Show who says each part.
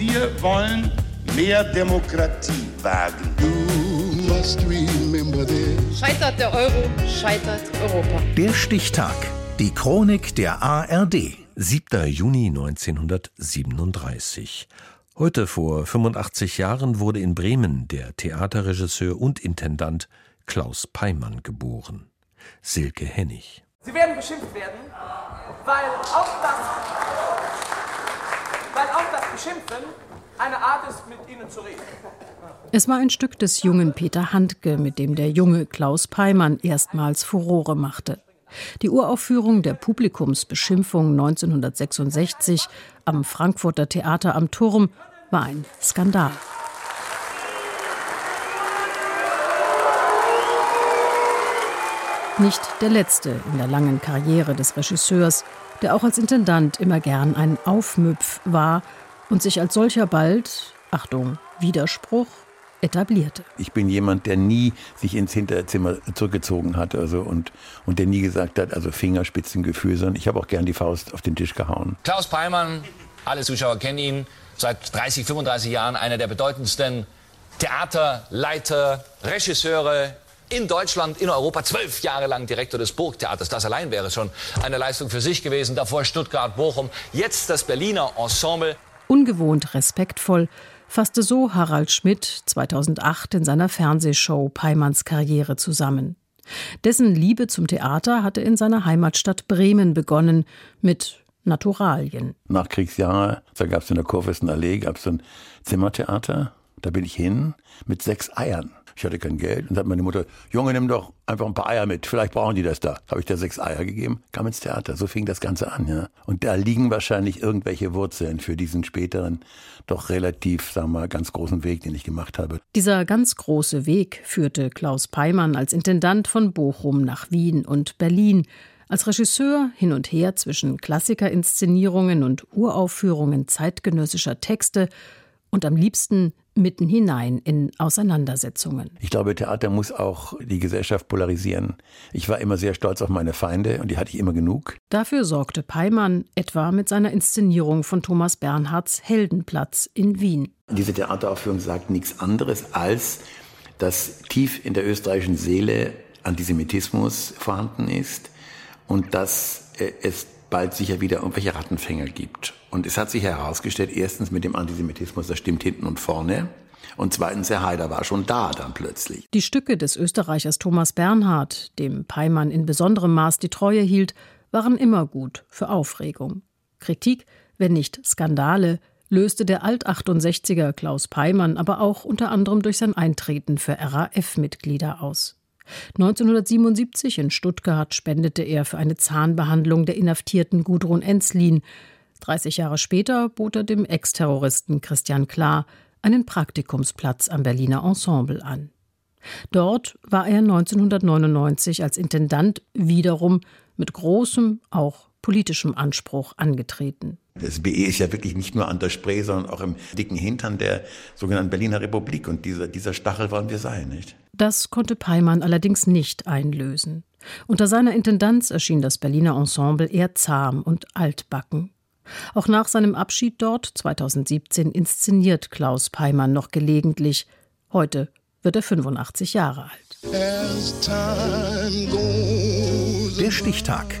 Speaker 1: Wir wollen mehr Demokratie wagen.
Speaker 2: Scheitert der Euro, scheitert Europa.
Speaker 3: Der Stichtag. Die Chronik der ARD.
Speaker 4: 7. Juni 1937. Heute vor 85 Jahren wurde in Bremen der Theaterregisseur und Intendant Klaus Peimann geboren. Silke Hennig.
Speaker 5: Sie werden beschimpft werden, weil auch das, Beschimpfen eine Art ist, mit Ihnen zu reden.
Speaker 6: Es war ein Stück des jungen Peter Handke, mit dem der junge Klaus Peimann erstmals Furore machte. Die Uraufführung der Publikumsbeschimpfung 1966 am Frankfurter Theater am Turm war ein Skandal. Nicht der letzte in der langen Karriere des Regisseurs, der auch als Intendant immer gern ein Aufmüpf war und sich als solcher bald, Achtung, Widerspruch, etablierte.
Speaker 7: Ich bin jemand, der nie sich ins Hinterzimmer zurückgezogen hat also und, und der nie gesagt hat, also Fingerspitzengefühl, sondern ich habe auch gern die Faust auf den Tisch gehauen.
Speaker 8: Klaus Peimann, alle Zuschauer kennen ihn, seit 30, 35 Jahren einer der bedeutendsten Theaterleiter, Regisseure in Deutschland, in Europa, zwölf Jahre lang Direktor des Burgtheaters. Das allein wäre schon eine Leistung für sich gewesen. Davor Stuttgart, Bochum, jetzt das Berliner Ensemble.
Speaker 6: Ungewohnt respektvoll fasste so Harald Schmidt 2008 in seiner Fernsehshow Peimanns Karriere zusammen. Dessen Liebe zum Theater hatte in seiner Heimatstadt Bremen begonnen mit Naturalien.
Speaker 7: Nach Kriegsjahren, da gab es in der Kurfürstenallee gab es ein Zimmertheater. Da bin ich hin mit sechs Eiern. Ich hatte kein Geld und sagt meine Mutter, Junge, nimm doch einfach ein paar Eier mit, vielleicht brauchen die das da. Habe ich da sechs Eier gegeben, kam ins Theater. So fing das Ganze an, ja. Und da liegen wahrscheinlich irgendwelche Wurzeln für diesen späteren, doch relativ, sagen wir mal, ganz großen Weg, den ich gemacht habe.
Speaker 6: Dieser ganz große Weg führte Klaus Peimann als Intendant von Bochum nach Wien und Berlin. Als Regisseur hin und her zwischen Klassikerinszenierungen und Uraufführungen zeitgenössischer Texte und am liebsten mitten hinein in Auseinandersetzungen.
Speaker 7: Ich glaube, Theater muss auch die Gesellschaft polarisieren. Ich war immer sehr stolz auf meine Feinde und die hatte ich immer genug.
Speaker 6: Dafür sorgte Peimann etwa mit seiner Inszenierung von Thomas Bernhards Heldenplatz in Wien.
Speaker 7: Diese Theateraufführung sagt nichts anderes als, dass tief in der österreichischen Seele Antisemitismus vorhanden ist und dass äh, es bald sicher wieder irgendwelche Rattenfänger gibt. Und es hat sich herausgestellt, erstens mit dem Antisemitismus, das stimmt hinten und vorne. Und zweitens, Herr Haider war schon da dann plötzlich.
Speaker 6: Die Stücke des Österreichers Thomas Bernhard, dem Peimann in besonderem Maß die Treue hielt, waren immer gut für Aufregung. Kritik, wenn nicht Skandale, löste der Alt-68er Klaus Peimann aber auch unter anderem durch sein Eintreten für RAF-Mitglieder aus. 1977 in Stuttgart spendete er für eine Zahnbehandlung der inhaftierten Gudrun Enzlin. 30 Jahre später bot er dem Ex-Terroristen Christian Klar einen Praktikumsplatz am Berliner Ensemble an. Dort war er 1999 als Intendant wiederum mit großem, auch politischem Anspruch angetreten.
Speaker 7: Das BE ist ja wirklich nicht nur an der Spree, sondern auch im dicken Hintern der sogenannten Berliner Republik. Und dieser, dieser Stachel wollen wir sein, nicht?
Speaker 6: Das konnte Peimann allerdings nicht einlösen. Unter seiner Intendanz erschien das Berliner Ensemble eher zahm und altbacken. Auch nach seinem Abschied dort 2017 inszeniert Klaus Peimann noch gelegentlich. Heute wird er 85 Jahre alt.
Speaker 3: Der Stichtag.